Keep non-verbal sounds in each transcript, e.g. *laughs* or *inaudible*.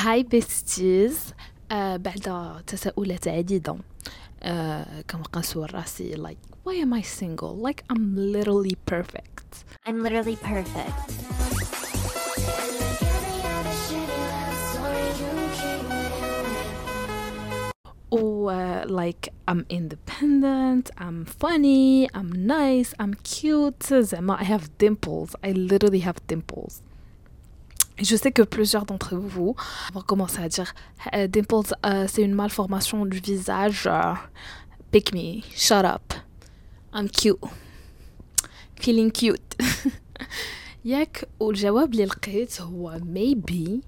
هاي بيستيز آه بعد تساؤلات عديدة آه كما قنسوا راسي like why am I single like I'm literally perfect I'm literally perfect. or uh, like I'm independent, I'm funny, I'm nice, I'm cute. زعما I have dimples. I literally have dimples. Et je sais que plusieurs d'entre vous vont commencer à dire euh, dimples, euh, c'est une malformation du visage. euh, pick me, shut up. I'm cute. Feeling cute. ياك والجواب اللي لقيت هو maybe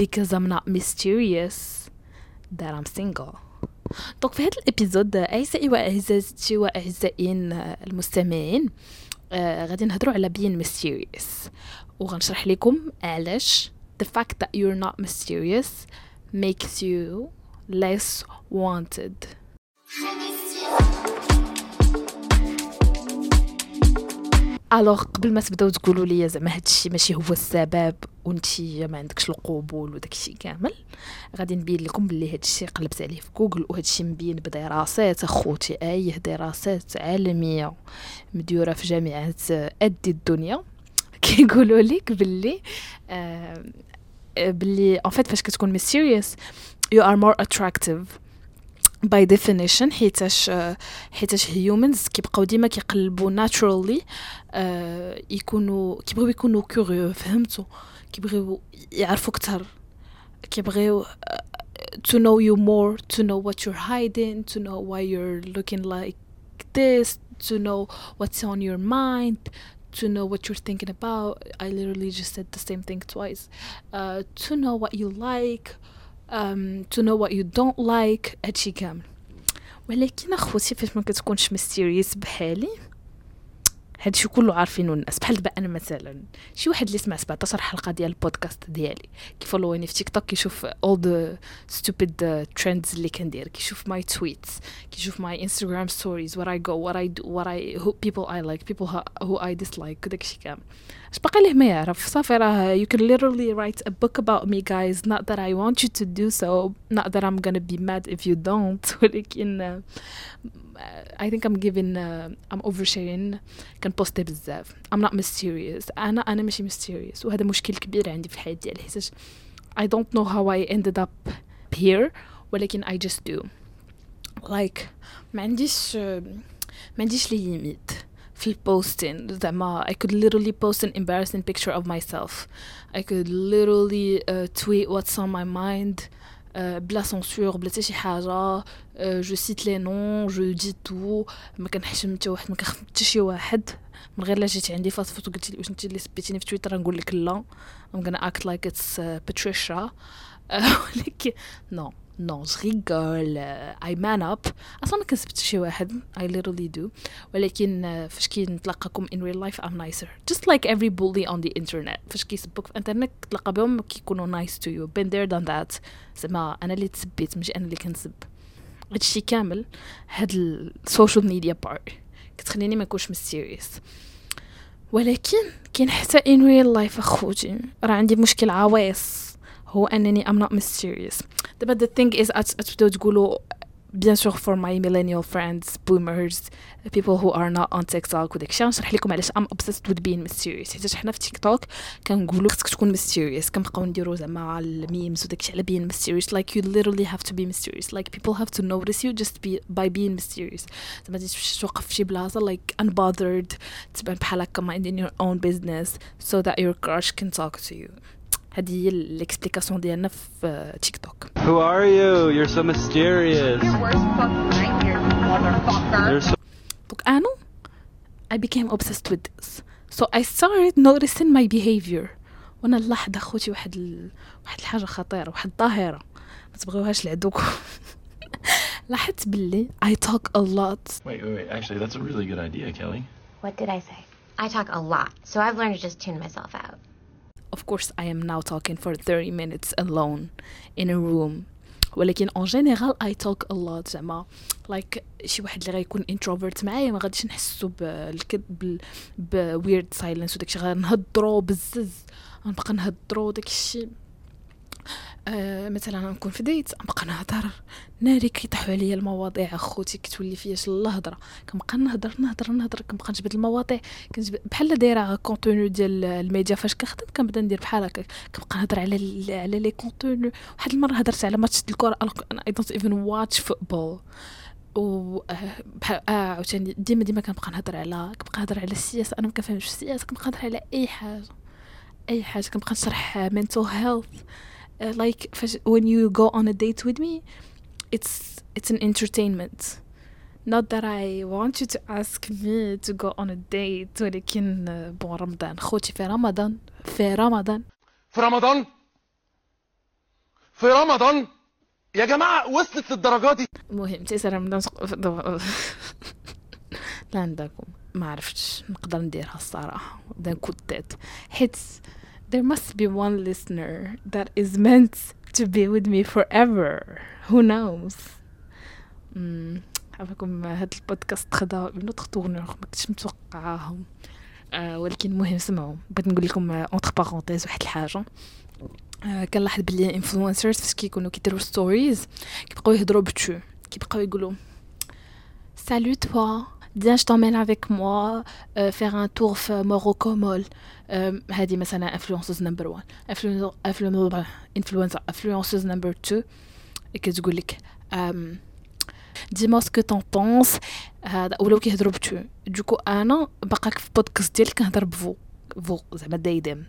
because I'm not mysterious that I'm single دونك في هذا الابيزود اعزائي واعزائي واعزائيين المستمعين آه غادي نهضروا على being mysterious وغنشرح لكم علاش the fact that you're not mysterious makes you less wanted. Alors قبل ما تبداو تقولوا لي زعما هادشي ماشي هو السبب وانتي ما عندكش القبول وداكشي كامل غادي نبين لكم بلي هادشي قلبت عليه في جوجل وهادشي مبين بدراسات اخوتي أي دراسات عالمية مديورة في جامعات أدي الدنيا. كيقولوا لك باللي آه باللي ان فيت فاش كتكون mysterious you are more attractive by definition حيتاش آه، حيتاش humans كيبقاو ديما كيقلبوا naturally آه، يكونوا كيبغيو يكونوا كوريو فهمتوا كيبغيو يعرفوا اكثر كيبغيو آه، to know you more to know what you're hiding to know why you're looking like this to know what's on your mind to know what you're thinking about i literally just said the same thing twice uh, to know what you like um, to know what you don't like هادشي كامل ولكن اخوتي فاش ما كتكونش mysterious بحالي هادشي كله عارفينه الناس. بحال دابا أنا مثلا شي واحد اللي سمع 17 حلقة ديال البودكاست ديالي كي كيفولوني في تيك توك كيشوف all the stupid trends اللي كندير كيشوف my tweets كيشوف my Instagram stories where I go what I do what I who people I like people who I dislike كداك الشيء كامل. اش باقي ليه ما يعرف. صافي راه you can literally write a book about me guys not that I want you to do so not that I'm gonna be mad if you don't ولكن I think I'm giving uh, I'm oversharing كنبوستي بزاف I'm not mysterious انا انا ماشي mysterious وهذا مشكل كبير عندي في الحياه ديالي حيتاش I don't know how I ended up here ولكن I just do like ما عنديش ما عنديش لي ليميت في البوستين زعما I could literally post an embarrassing picture of myself I could literally uh, tweet what's on my mind uh, بلا censure بلا حتى شي حاجة. je cite les noms je dis tout ما كنحشم حتى واحد ما كنخدم حتى شي واحد. من غير لا جيت عندي فاصفوت وقلت لي واش انت اللي سبيتيني في تويتر نقول لك لا. Gonna act like it's uh, Patricia. *laughs* ولكن no no real girl I man up أصلا ما شي واحد. I literally do. ولكن uh, فاش كنتلاقاكم in real life I'm nicer. Just like every bully on the internet. فاش كيسبوك في الانترنت كتلاقى بهم كيكونوا nice to you. Been there done that. زعما أنا اللي تسبيت ماشي أنا اللي كنسب. هادشي كامل هاد ال social media part كتخليني ما نكونش mysterious. ولكن كاين حتى in real life أخوتي. راه عندي مشكل عويص هو أنني I'm not mysterious. دابا the thing is أت- تبداو تقولوا bien sûr for my millennial friends boomers people who are not on TikTok وداكشي غنشرح لكم علاش I'm obsessed with being mysterious حيت حنا في تيك توك كنقولوا خصك تكون mysterious كنبقاو نديروا زعما الميمز وداكشي على being mysterious like you literally have to be mysterious like people have to notice you just be by being mysterious زعما تمشي توقف في شي بلاصه like unbothered تبان بحال هكا minding your own business so that your crush can talk to you هذه هي الاكسبليكاسيون ديالنا في تيك توك Who are you? You're so mysterious. worst fucking nightmare, you motherfucker. You're so دونك أنا I became obsessed with this so I started noticing my behavior وأنا نلاحظ اخوتي واحد ال... واحد الحاجة خطيره واحد الظاهره ما تبغيوهاش لعدوكم لاحظت باللي I talk a lot Wait, wait, wait. Actually, that's a really good idea, Kelly. What did I say? I talk a lot, so I've learned to just tune myself out. Of course I am now talking for 30 minutes alone in a room ولكن en général I talk a lot زعما like شي واحد اللي غيكون introvert معايا ما غاديش نحسو بالكذب ب weird silence وداكشي غنهضرو بزز غنبقى نهضرو داكشي آه مثلا نكون في date نبقى نهضر. ناري كيطيحوا عليا المواضيع أخوتي كتولي فيا الهضرة. كنبقى نهضر نهضر نهضر كنبقى نجبد المواضيع. كنجبد بحال دايرة contenu ديال الميديا فاش كنخدم كنبدا ندير بحال هكا. كنبقى نهضر على على le contenu واحد المرة هضرت على ماتش الكرة. I don't even watch football و آه، آه عاوتاني. ديما ديما كنبقى نهضر على كنبقى نهضر على السياسة. أنا ما كنفهمش السياسة. كنبقى نهضر على أي حاجة. أي حاجة. كنبقى نشرح mental health. Uh, like when you go on a date with me it's it's an entertainment. Not that I want you to ask me to go on a date ولكن بون رمضان خوتي في رمضان في رمضان في رمضان في رمضان يا جماعة وصلت للدرجات دي. المهم تيسر رمضان *laughs* لا عندكم. ما عرفتش. نقدر نديرها الصراحة. دا كنت حيت there must be one listener that is meant to be with me forever. Who knows? مم، عافاكم هاد البودكاست خدا une autre tournure ما كنتش متوقعاها آه ولكن المهم سمعوا. بغيت نقول لكم entre parenthèses واحد الحاجة. آه كنلاحظ بلي influencers فاش كيكونوا كيديروا stories كيبقاو يهضروا بتو. كيبقاو يقولوا Salut toi, viens je t'emmène avec moi euh, faire un tour في Morocco Mall euh, هذه مثلا influenceuse number one influencer influencer influencer influenceuse number two كتقول لك um, dis-moi ce que t'en penses هذا ولاو كيهضروا بتو دوكو انا باقا في البودكاست ديالي كنهضر بفو فو زعما دايدم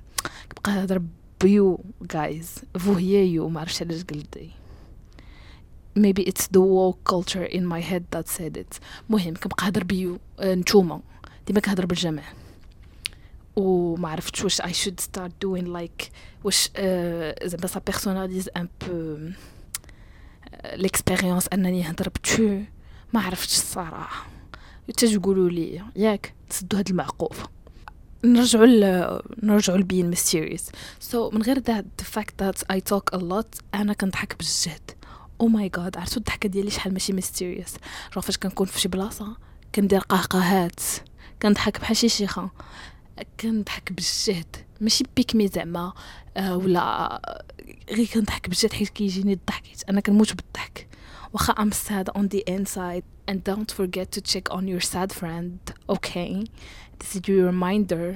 كنبقى نهضر بيو جايز فو هي يو ما عرفتش علاش قلت دي maybe it's the woke culture in my head that said it. مهم كنبقى هضر بيو آه، نتوما. ديما كنهضر بالجمع وما عرفتش واش I should start doing like واش آه، زعما personnalise un peu آه، l'expérience أنني نهضر بتو. ما عرفتش الصراحه تجقولوا لي ياك تسدوا هاد المعقوفه نرجعوا ل نرجعوا ل being mysterious. So من غير the fact that I talk a lot أنا كنضحك بالجهد. oh my God عرفتوا الضحكة ديالي؟ شحال ماشي mysterious راه فاش كنكون في شي بلاصة كندير قهقهات. كنضحك بحال شي شيخة. كنضحك بالجهد. ماشي بيكمي زعما آه ولا غير كنضحك بالجهد حيت كيجيني الضحك. حيت أنا كنموت بالضحك. واخا I'm sad on the inside and don't forget to check on your sad friend. Okay. This is your reminder.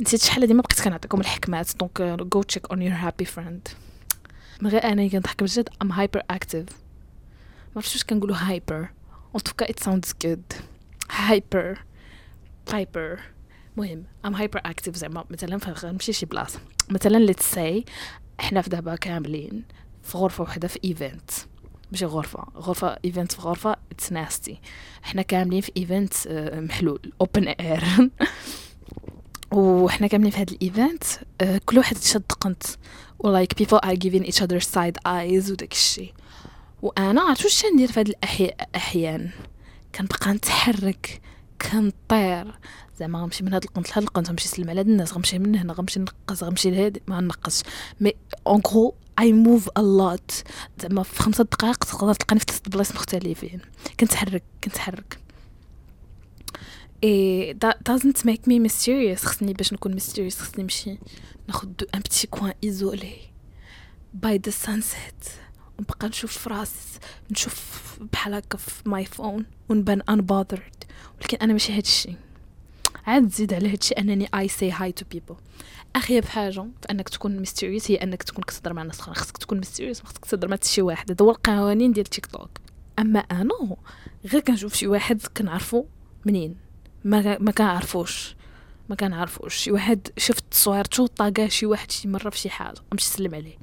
نسيت شحال هادي ما بقيت كنعطيكم الحكمات. donc go check on your happy friend. من غير انني كنضحك بجد I'm hyperactive ما عرفتش واش كنقولوا hyper en tout cas it sounds good hyper hyper مهم. I'm hyperactive زعما. مثلا فغنمشي شي بلاصة. مثلا let's say إحنا في دابا كاملين في غرفة وحدة في event ماشي غرفة. غرفة event في غرفة it's nasty إحنا كاملين في event محلول. open air وحنا كاملين في هذا ال event آه، كل واحد شاد قنت و like people are giving each other side eyes وداك الشيء. وأنا عرفت واش ندير في هاد الأحيان؟ كنبقى نتحرك كنطير. زعما غنمشي من هاد القنت لهاد القنت غنمشي نسلم على هاد الناس غنمشي من هنا غنمشي نقص غنمشي لهادي ما نقصش mais en gros I move a lot زعما في خمسة دقائق تقدر تلقاني في ثلاث بلايص مختلفين. كنتحرك كنتحرك. اي doesn't make me mysterious. خصني باش نكون mysterious خصني نمشي. ناخد un petit coin isolé. by the sunset. ونبقى نشوف في راسي نشوف بحال هكا في my phone ونبان unbothered. ولكن أنا ماشي هادشي عاد تزيد على هادشي أنني I say hi to people اخيب حاجة في أنك تكون mysterious هي أنك تكون كتهضر مع ناس اخرين خصك تكون mysterious ما خصك تهضر مع شي واحد. هذا هو القوانين ديال تيك توك أما أنا غير كنشوف شي واحد كنعرفو منين. ما ما كنعرفوش. ما كنعرفوش شي واحد شفت صورتو طاقاه شي واحد شي مرة في شي حاجة نمشي نسلم عليه.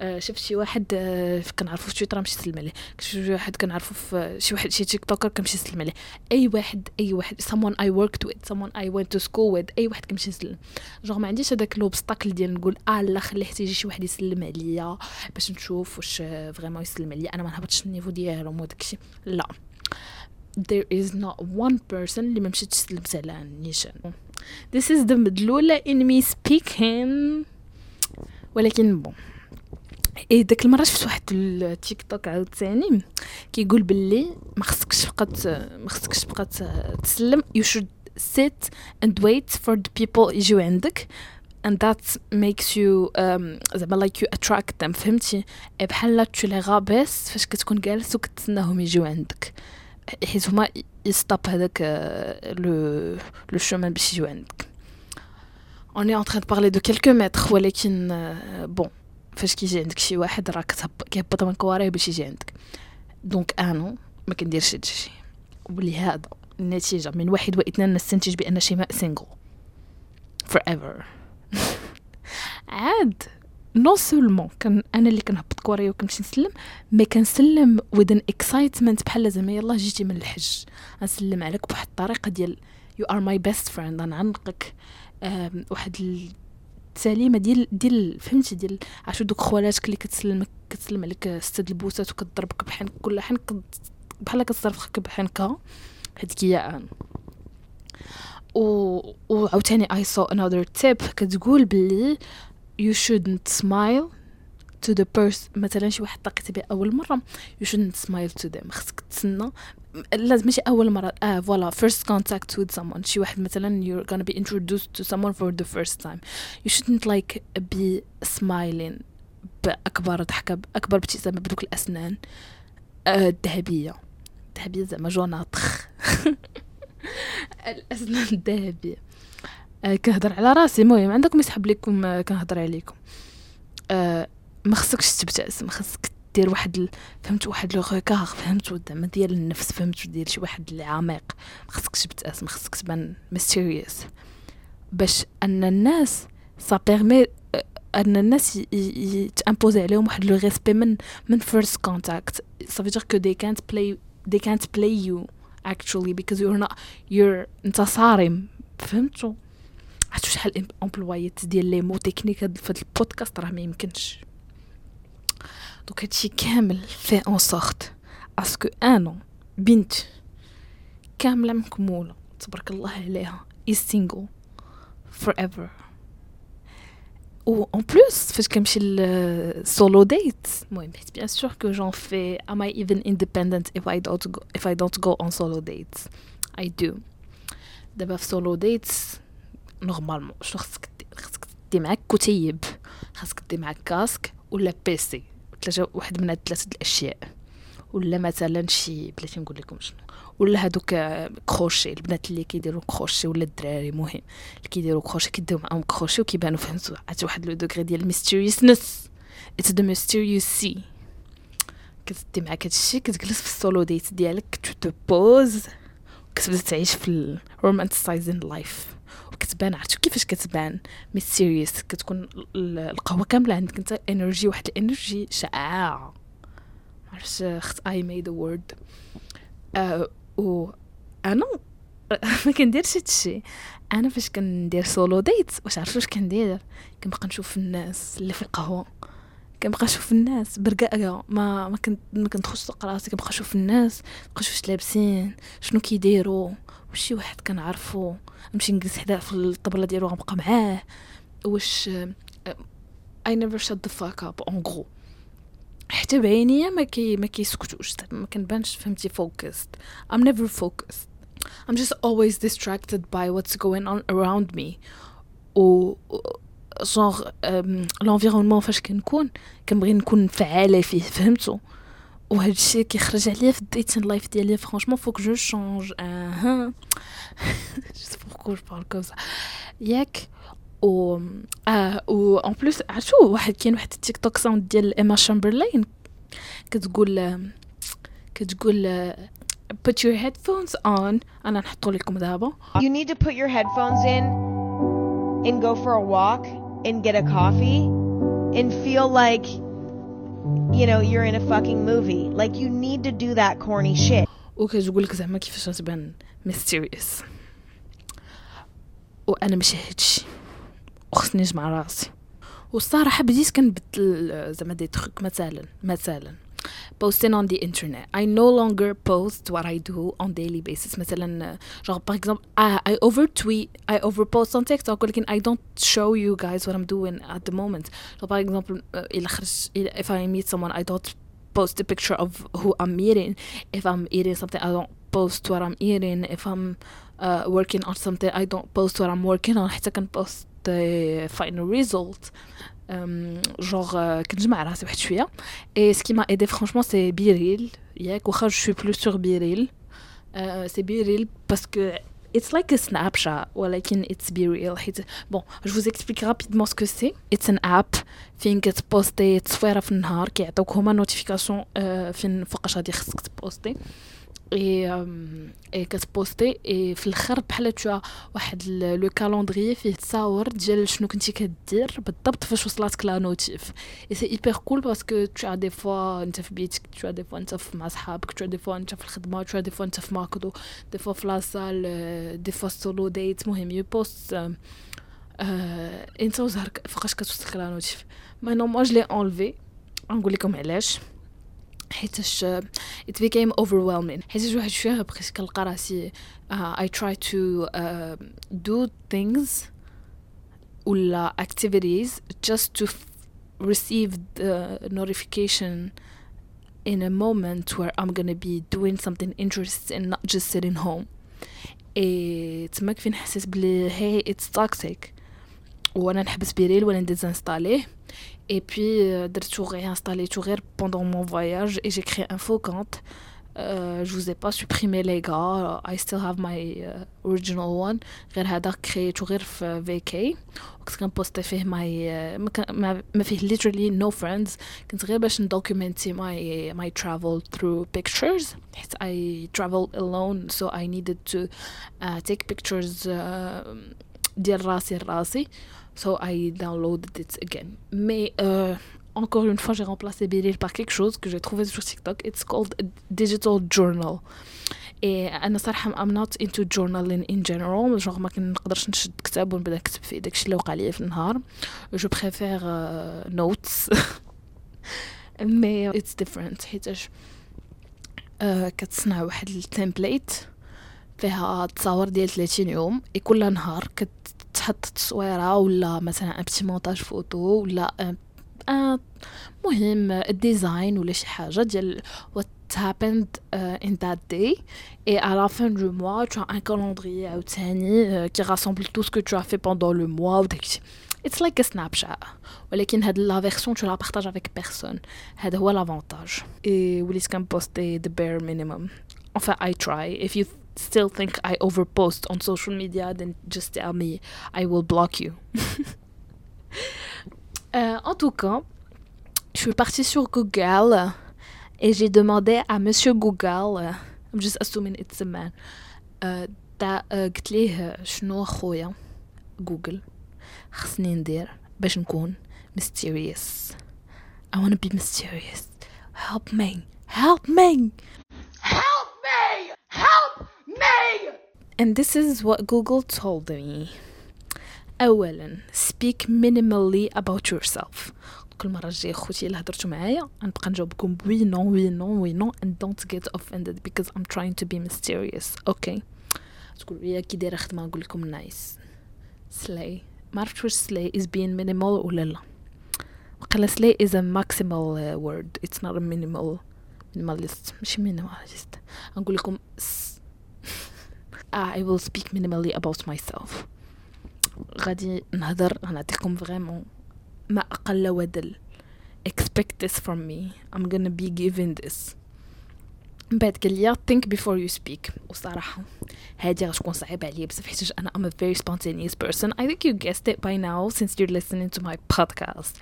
آه، شفت شي واحد آه، كنعرفو في تويتر نمشي نسلم عليه. شفت شي واحد كنعرفو في شي واحد شي TikToker كنمشي نسلم عليه. أي واحد أي واحد someone I worked with someone I went to school with أي واحد كنمشي نسلم جوغ ما عنديش هذاك l'obstacle ديال نقول آه لا خلي حتى يجي شي واحد يسلم عليا باش نشوف واش vraiment يسلم عليا أنا ما نهبطش ال niveau ديالهم وداكشي. لا. There is not one person اللي ما مشيتش سلمت على نيشان this is the مدلولة in me speaking. ولكن bon إيه داك المرة شفت واحد التيك توك عاوتاني كيقول باللي ما خصكش ت- ما خصكش ت- تسلم. You should sit and wait for the people يجيو عندك. And that makes you um, زعما like you attract them. فهمتي؟ إيه بحال tu les غابس فاش كتكون جالس وكتسناهم يجيو عندك. حيت هما يستوب هذاك لو لو شومان باش يجيو عندك. On est en train de parler de quelques mètres ولكن bon فاش كيجي عندك شي واحد راه كتهب- كيهبط من كواريه باش يجي عندك. donc أنا ما كنديرش هادشي ولهذا النتيجه من واحد وإثنان نستنتج بأن شيماء single forever. عاد. non seulement que أنا اللي كنهبط كوريا وكنمشي نسلم mais كنسلم with an excitement بحال زعما يلاه جيتي من الحج. غنسلم عليك بواحد الطريقة ديال you are my best friend غنعنقك واحد التساليمة ديال ديال فهمتي؟ ديال عرفتي دوك خوالاتك اللي كتسلم كتسلم عليك ست البوسات وكتضربك بحنك كل حنك بحال كتصرفك بحنكه هذيك هي أنا. و وعاوتاني I saw another tip. كتقول باللي you shouldn't smile to the person مثلا شي واحد لقيتي به اول مره you shouldn't smile to them خصك تسنى لازم ماشي اول مره آه فوالا first contact with someone شي واحد مثلا you're gonna be introduced to someone for the first time you shouldn't like be smiling باكبر ضحكه باكبر ابتسامه بدوك الاسنان آه، الذهبيه الذهبيه زعما جوناطخ الاسنان الذهبيه آه، كنهضر على راسي. المهم عندكم يسحب لكم آه، كنهضر عليكم. آه، ما خصكش تبتسم خصك دير واحد ال... فهمت واحد لو غوكار فهمت زعما ديال النفس فهمت ديال شي واحد اللي عميق ما خصكش تبتسم خصك تبان mysterious باش أن الناس ça permet أن الناس يت imposer عليهم واحد le respect من من first contact veut dire que they can't play they can't play you actually because you're not you're انت صارم فهمتوا عرفتوا شحال امبلوايات ديال les mots techniques في هاد البودكاست راه ما يمكنش. donc هادشي كامل في en sorte est-ce que أنا بنت كاملة مكمولة تبارك الله عليها is single forever. و en plus فاش كنمشي لل solo date المهم حيت bien sûr que j'en fais I even independent if I don't go if I don't go on solo dates I do. دابا في solo dates normalement. شنو خصك خصك دي معاك؟ كتيب خاصك دي معاك كاسك ولا PC ثلاثة واحد من هاد ثلاثة الأشياء. ولا مثلا شي بلاتي نقول لكم شنو. ولا هادوك كروشي البنات اللي كيديروا كروشي ولا الدراري مهم. اللي كيديروا كروشي كيديو معاهم كروشي وكيبانوا فهمتوا عرفتي واحد لو دوغري ديال الميستيريوسنس اتس ذا ميستيريوس سي كتدي معاك هادشي كتجلس في السولو ديت ديالك تو بوز كتبدا تعيش في الرومانتسايزين لايف وكتبان عرفتوا كيفاش كتبان mysterious كتكون ال- القهوة كاملة عندك انت energy واحد ال energy شعاعه معرفتش اخت I made a word و أنا *laughs* ما كنديرش هادشي أنا فاش كندير solo date واش عرفتوا واش كندير؟ كنبقى نشوف الناس اللي في القهوة. كنبقى نشوف الناس برقاقة. ما ما كنت ما كندخلش راسي كنبقى نشوف الناس نبقى نشوف لابسين شنو كيديروا واش شي واحد كنعرفو نمشي نجلس حدا في الطبله ديالو غنبقى معاه واش I never shut the fuck up en gros حتى بعينيا ما كي ما كيسكتوش ما كنبانش فهمتي focused I'm never focused I'm just always distracted by what's going on around me و genre l'environnement فاش كنكون كنبغي نكون فعالة فيه فهمتوا وهذا الشيء كيخرج عليا في ال dating life ديالي franchement faut que je change أها pourquoi je parle comme ياك و آه و en plus عرفتوا واحد كاين واحد ال TikTok sound ديال ايما شامبرلين كتقول كتقول put your headphones on. أنا نحطو لكم دابا You need to put your headphones in and go for a walk and get a coffee and feel like, you know, you're in a fucking movie. Like, you need to do that corny shit. وكتقول لك زعما كيفاش غتبان ميستيريوس وأنا ماشي هادشي وخصني نجمع راسي والصراحه بديت كنبدل زعما دي تخوك مثلا مثلا posting on the internet I no longer post what I do on daily basis مثلا genre par exemple I, I over tweet I over post on TikTok ولكن I don't show you guys what I'm doing at the moment so par exemple uh, إلا خرج إلا- if I meet someone I don't post a picture of who I'm meeting if I'm eating something I don't post what I'm eating if I'm uh, working on something I don't post what I'm working on حتى كان post بوستي فاينل ريزولت جوغ كنجمع راسي واحد شوية اي سكي ما ايدي فرانشمون سي بيريل ياك واخا جو سوي بلو سور بيريل سي بيريل باسكو It's like a Snapchat ولكن it's be real حيت bon je vous explique rapidement ce que c'est. It's an app. فين كتبوستي تصويره في النهار كيعطيوك هما notification فين فوقاش غادي خصك تبوستي اي اي كتبوستي اي في الآخر بحال تو واحد le calendrier فيه تصاور ديال شنو كنتي كدير بالضبط فاش وصلاتك la notif et c'est hyper cool parce que tu des fois انت في بيتك tu des fois انت مع صحابك tu des fois انت في الخدمة tu des fois انت في McDo des fois في la salle des fois solo date مهم you post انت وزهرك فوقاش كتوصلك la notif mais non moi je l'ai enlevée نقول لكم علاش. حيتاش it became overwhelming حيتاش واحد شويه بقيت كنلقى راسي uh, I try to uh, do things ولا activities just to receive the notification in a moment where I'm gonna be doing something interesting not just sitting home اي تماك فين حسيت بلي هي it's toxic وانا نحبس بيريل ولا نديزانستاليه Et puis, euh, tout réinstallé tout pendant mon voyage et j'ai créé un faux compte. Euh, je vous ai pas supprimé les gars. I still have my uh, original one. غير هذا créé غير في VK. وكنت كنبوستي فيه my ما ما فيه literally no friends. كنت غير باش ندوكيومنتي my my travel through pictures. حيت I travel alone so I needed to uh, take pictures uh, ديال راسي لراسي. So I downloaded it again. Mais euh, encore une fois, j'ai remplacé Biril par quelque chose que j'ai trouvé sur TikTok. It's called a digital journal. Et أنا صراحة I'm not into journaling in general genre ما كنقدرش نشد كتاب ونبدا نكتب فيه داكشي اللي وقع لي في النهار je préfère Notice mais it's different حيتاش كتصنع واحد ال template فيها تصاور ديال 30 يوم كل نهار كت تحط تصويره ولا مثلا ان بتي مونتاج فوتو ولا آه مهم الديزاين ولا شي حاجه ديال what happened uh, in that day et à la fin du mois tu as un calendrier عاوتاني uh, qui rassemble tout ce que tu as fait pendant le mois وداكشي it's like a snapchat ولكن هاد لا فيرسون tu la partages avec personne هذا هو لافونتاج et وليت كنبوستي the bare minimum enfin I try if you still think I overpost on social media, then just tell me. I will block you. *laughs* euh, en tout cas, je suis partie sur Google et j'ai demandé à Monsieur Google, I'm just assuming it's a man, uh, قلت ليه شنو خويا جوجل خصني ندير باش نكون mysterious I wanna be mysterious help me help me And this is what Google told me. أولا speak minimally about yourself كل مرة جاي خوتي إلا هضرتو معايا غنبقى نجاوبكم وي نو وي نو وي نو and don't get offended because I'm trying to be myserious okay تقول لي كي دايره خدمة نقول لكم nice slay ما عرفتش واش slay is being minimal ولا لا وقال slay is a maximal uh, word it's not a minimal minimalist ماشي minimalist نقول لكم *laughs* I will speak minimally about myself غادي نهضر غنعطيكم vraiment ما أقل ودل expect this from me I'm gonna be given this من بعد قال لي think before you speak وصراحة هادي غتكون صعيبة عليا بزاف حيت أنا I'm a very spontaneous person I think you guessed it by now since you're listening to my podcast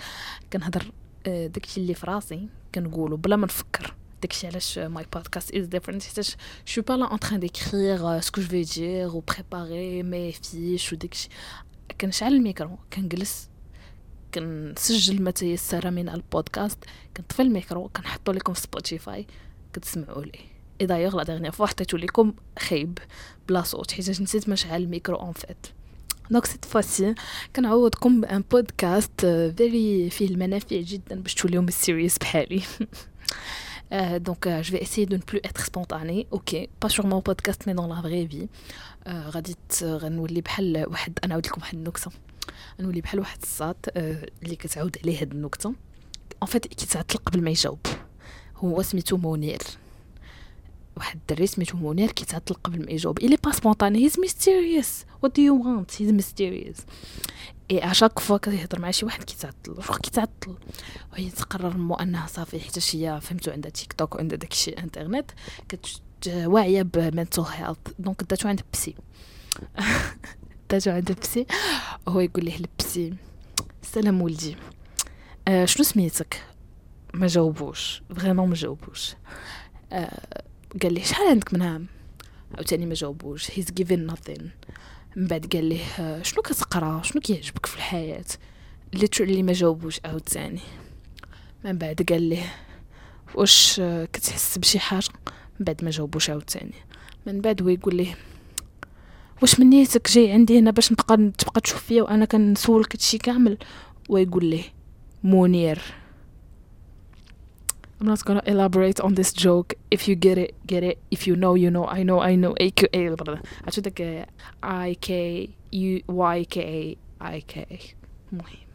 كنهضر داكشي اللي في راسي كنقولو بلا ما نفكر داكشي علاش my podcast is different حيتاش je suis pas là en train d'écrire ce que je vais dire ou préparer mes fiches وداكشي كنشعل الميكرو كنجلس كنسجل ما تيسر من البودكاست كنطفي الميكرو كنحطو لكم في Spotify كتسمعوا لي et d'ailleurs la dernière fois حطيتو لكم خايب بلا صوت حيت نسيت ما شعل ال micro en fait donc cette fois-ci كنعوضكم ب un podcast very فيه المنافع جدا باش توليو serious بحالي Euh, donc, euh, je vais essayer de ne plus être spontanée. Ok, pas sur mon podcast, mais dans la. غادي غنولي بحال واحد أنا نعاود لكم واحد النكته غنولي بحال واحد الساط اللي كتعاود عليه هاد النكته en fait كيتعطل قبل ما يجاوب هو سميتو منير واحد الدري سميتو منير كيتعطل قبل ما يجاوب. il est pas spontané he's mysterious what do you want he's mysterious et à chaque fois كيهضر مع شي واحد كيتعطل واش كيتعطل وهي تقرر مو أنها صافي حيت هي فهمتو عندها تيك توك وعندها داكشي انترنت كت واعيه ب mental health donc داتو عند psy داتو عند psy هو يقول ليه ال psy سلام ولدي. آه شنو سميتك؟ ما جاوبوش. vraiment ما جاوبوش. آه قال لي شحال عندك من عام عاوتاني ما جاوبوش. he's given nothing. من بعد قال ليه آه، شنو كتقرا؟ شنو كيعجبك في الحياة؟ اللي ما جاوبوش عاوتاني. من بعد قال ليه واش كتحس بشي حاجة؟ من بعد ما جاوبوش عاوتاني. من بعد هو يقول ليه واش من نيتك جاي عندي هنا باش نبقى تبقى تشوف فيا وأنا كنسولك هادشي كامل؟ ويقول ليه منير I'm not gonna elaborate on this joke. If you get it, get it. If you know, you know. I know, I know. A Q A. عرفتو داك I K U Y K A I K. المهم.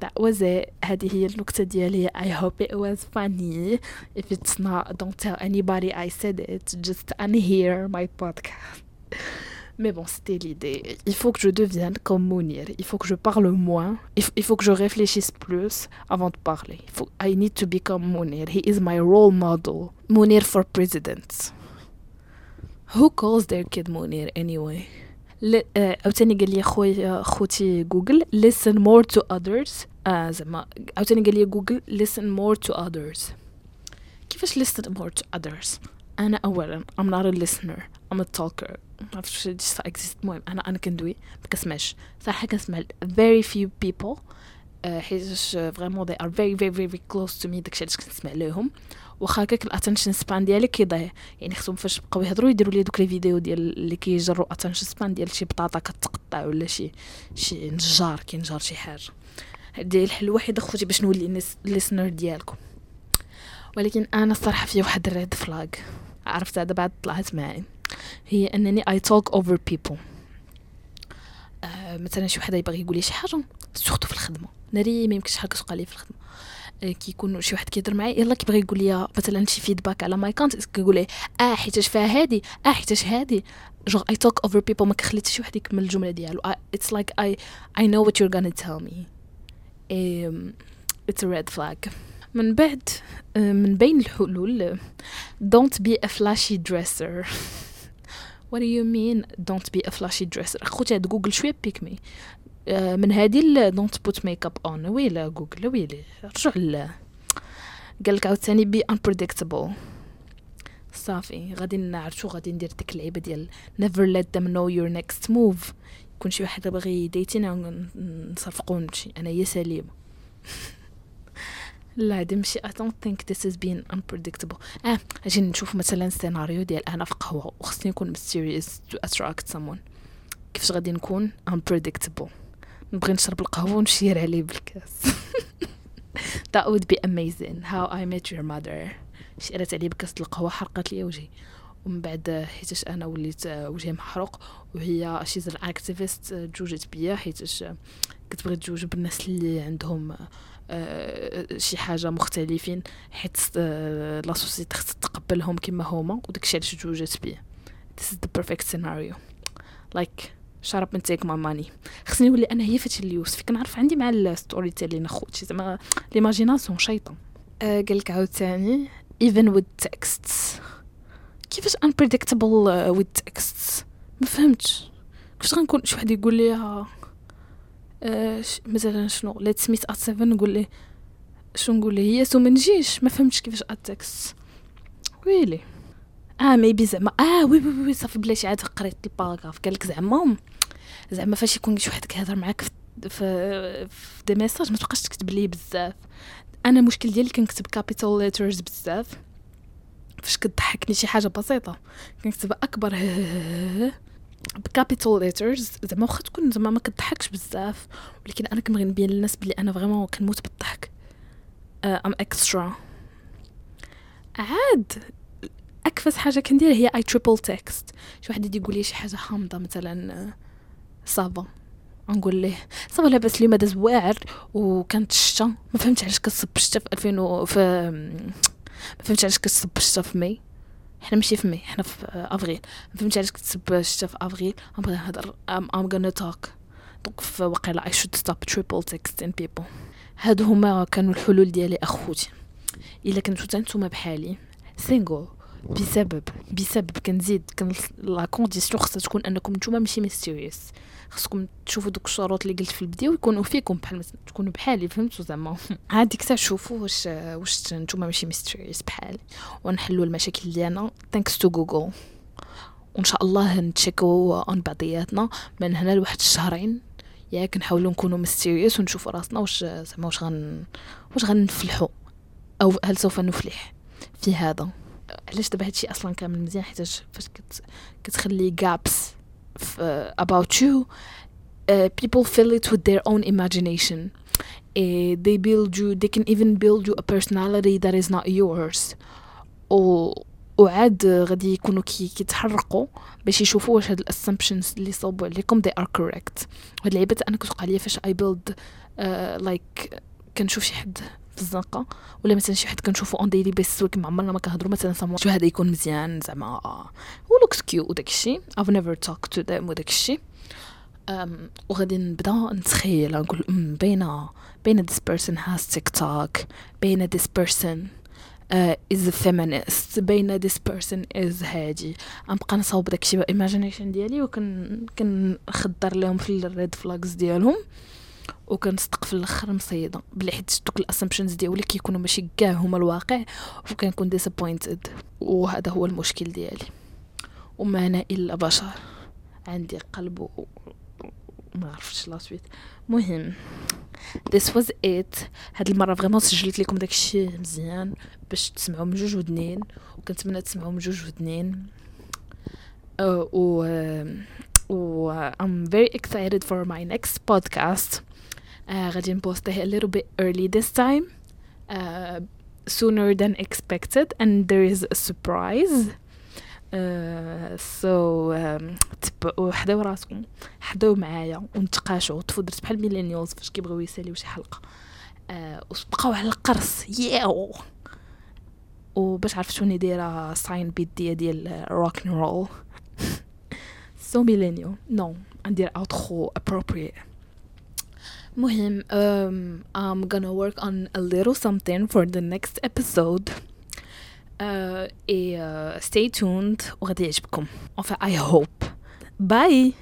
That was it. هذه هي النكتة ديالي. I hope it was funny. If it's not, don't tell anybody I said it. Just unhear my podcast. *laughs* Mais bon, c'était l'idée. Il faut que je devienne comme Mounir. Il faut que je parle moins. Il, f- il faut que je réfléchisse plus avant de parler. Il faut, I need to become Mounir. He is my role model. Mounir for president. Who calls their kid Mounir anyway? ل- آه، عاوتاني قال لي خويا خوتي جوجل listen more to others آه زعما عاوتاني قال لي جوجل listen more to others كيفاش listen more to others أنا اولا I'm not a listener I'm a talker. ما عرفتش واش exist. المهم أنا أنا كندوي ما كنسمعش صراحة كنسمع very few people آه، حيتاش vraiment they are very very very close to me. داكشي علاش كنسمع ليهم واخا هكاك ال attention span ديالي كيضيع يعني خصهم فاش بقاو يهضروا يديروا لي دوك les vidéos ديال اللي كيجروا attention span ديال شي بطاطا كتقطع ولا شي شي نجار كينجر شي حاجة. هادي الحل الوحيد أخوتي باش نولي listener ديالكم. ولكن أنا الصراحة في واحد ال red flag عرفتها دابا طلعت معي. هي أنني talk over people. آه مثلا شي وحدة يبغي يقول لي شي حاجة surtout في الخدمة. ناري ما يمكنش حاجة تقال لي في الخدمة. آه، كيكون شي واحد كيهضر معايا يلا كيبغي يقول لي مثلا شي feedback على my account كيقول لي آه حيتاش فيها هادي؟ آه حيتاش هادي؟ genre I talk over people ما كخلي حتى شي واحد يكمل الجملة ديالو. it's like I I know what you're gonna tell me it's a red flag من بعد آه، من بين الحلول don't be a flashy dresser. *laughs* What do you mean don't be a flashy dresser أخوتي هاد جوجل شوية pick me آه، من هادي ل don't put makeup on. ويلا جوجل ويلي رجع ل. قالك عاوتاني be unpredictable. صافي غادي نعرفو غادي ندير ديك اللعيبة ديال never let them know your next move. يكون شي واحد باغي يديتينا نصفقو ونمشي أنا هي سليمه *laughs* لا ماشي. I don't think this is being unpredictable. آه أجي نشوف مثلا سيناريو ديال أنا في قهوة وخصني نكون mysterious to attract someone. كيفاش غادي نكون unpredictable نبغي نشرب القهوة ونشير عليه بالكاس. *laughs* That would be amazing. How I met your mother. شيرت عليه بكاس القهوة حرقت لي وجهي. ومن بعد حيتاش أنا وليت آه، وجهي محروق وهي she's an activist تجوجت بيا حيتاش آه، كتبغي تجوج بالناس اللي عندهم آه، آه، شي حاجة مختلفين حيت آه، la société خصها تقبلهم كما هما وداكشي علاش تجوجت بيا. This is the perfect scenario. Like shut up and take my money خصني نولي أنا هي فاتي اليوسف كنعرف عندي مع ال storytelling أخوتي زعما l'imagination شيطان. آه قالك عاوتاني even with texts. كيفاش unpredictable uh, with texts ما فهمتش كيفاش غنكون شي واحد يقول لي آه مثلا شنو؟ Let's meet at 7 نقول لي شنو نقول لي هي so ما نجيش. ما فهمتش كيفاش text. ويلي آه maybe زعما. آه oui oui oui صافي بلاتي عاد قريت ال paragraphe قالك زعما زعما فاش يكون شي واحد كيهضر معاك في في, في des messages ما تبقاش تكتب ليه بزاف. أنا المشكل ديالي كنكتب capital letters بزاف. فاش كتضحكني شي حاجة بسيطة. كنكتب أكبر *laughs* ب capital letters زعما واخا تكون زعما ما كتضحكش بزاف ولكن أنا كنبغي نبين للناس بلي أنا vraiment كنموت بالضحك. I'm extra عاد أكفس حاجة كندير هي I triple text شي واحد يجي يقول لي شي حاجة حامضة مثلا آه، ça va. نقول ليه ça va لاباس اليوم هذا زواعر وكانت الشتا ما فهمتش علاش كتصب الشتا في 2000 و في ما فهمتش علاش كتصب الشتا في مي حنا ماشي في مي حنا في افريل فهمتي علاش كتصب شتا في افريل غنبغي نهضر I'm I'm gonna talk donc في وقيلا I should stop triple texting people هادو هما كانوا الحلول ديالي أخوتي. إلا كنتو نتوما بحالي single بسبب بسبب كنزيد كن la condition خصها تكون أنكم نتوما ماشي mysterious خصكم تشوفوا دوك الشروط اللي قلت في البدايه ويكونوا فيكم بحال مثلا تكونوا بحالي فهمتوا زعما؟ *laughs* عاديك حتى تشوفوا واش واش نتوما ماشي mysterious بحالي. ونحلوا المشاكل ديالنا. thanks to Google وإن شاء الله نتشيكو on بعضياتنا. من هنا لواحد الشهرين. ياك نحاولوا نكونوا mysterious ونشوفوا راسنا واش زعما واش غن واش غنفلحوا. أو هل سوف نفلح في هذا؟ علاش دابا هادشي أصلا كامل مزيان؟ حيت فاش كت كتخلي ف- about you uh, people fill it with their own imagination uh, they build you they can even build you a personality that is not yours و وعاد غادي يكونوا كي كيتحرقوا باش يشوفوا واش هاد ال assumptions اللي صوبوا عليكم they are correct هاد اللعيبات أنا كتوقع ليا فاش I build uh, like كنشوف شي حد في الزنقه ولا مثلا شي حد كنشوفو on daily basis ولكن عمرنا ما كنهضروا مثلا سامو شو هذا يكون مزيان زعما he looks cute وداك الشيء I've never talked to them وداك الشيء um, وغادي نبدا نتخيل نقول أم بين this person has TikTok بين this person uh, is a feminist this person is هادي. غنبقى نصاوب داكشي imagination ديالي وكن كنخدر لهم في ال red flags ديالهم. وكنصدق في الأخر مصيدة. بلي حيت دوك ال assumptions ديالي كيكونوا ماشي كاع هما الواقع وكنكون disappointed وهذا هو المشكل ديالي. وما أنا إلا بشر. عندي قلب و... ما عرفتش la suite مهم. This was it. هاد المرة vraiment سجلت لكم داكشي مزيان باش تسمعوا من جوج ودنين وكنتمنى تسمعوا من جوج ودنين. uh, و و I'm very excited for my next podcast. Uh, غادي نبوستيه a little bit early this time. uh, sooner than expected and there is a surprise. uh, so um, تبقوا حداو راسكم حداو معايا ونتقاشوا طفوا درت بحال millennials فاش كيبغيو يساليو شي حلقة. uh, وبقاو على القرص. ياو وباش عرفتوني دايرة ساين بيديا ديال روك اند رول so millennial. No ندير outro appropriate. مهم um, I'm gonna work on a little something for the next episode uh, et uh, stay tuned وغادي يعجبكم enfin I hope bye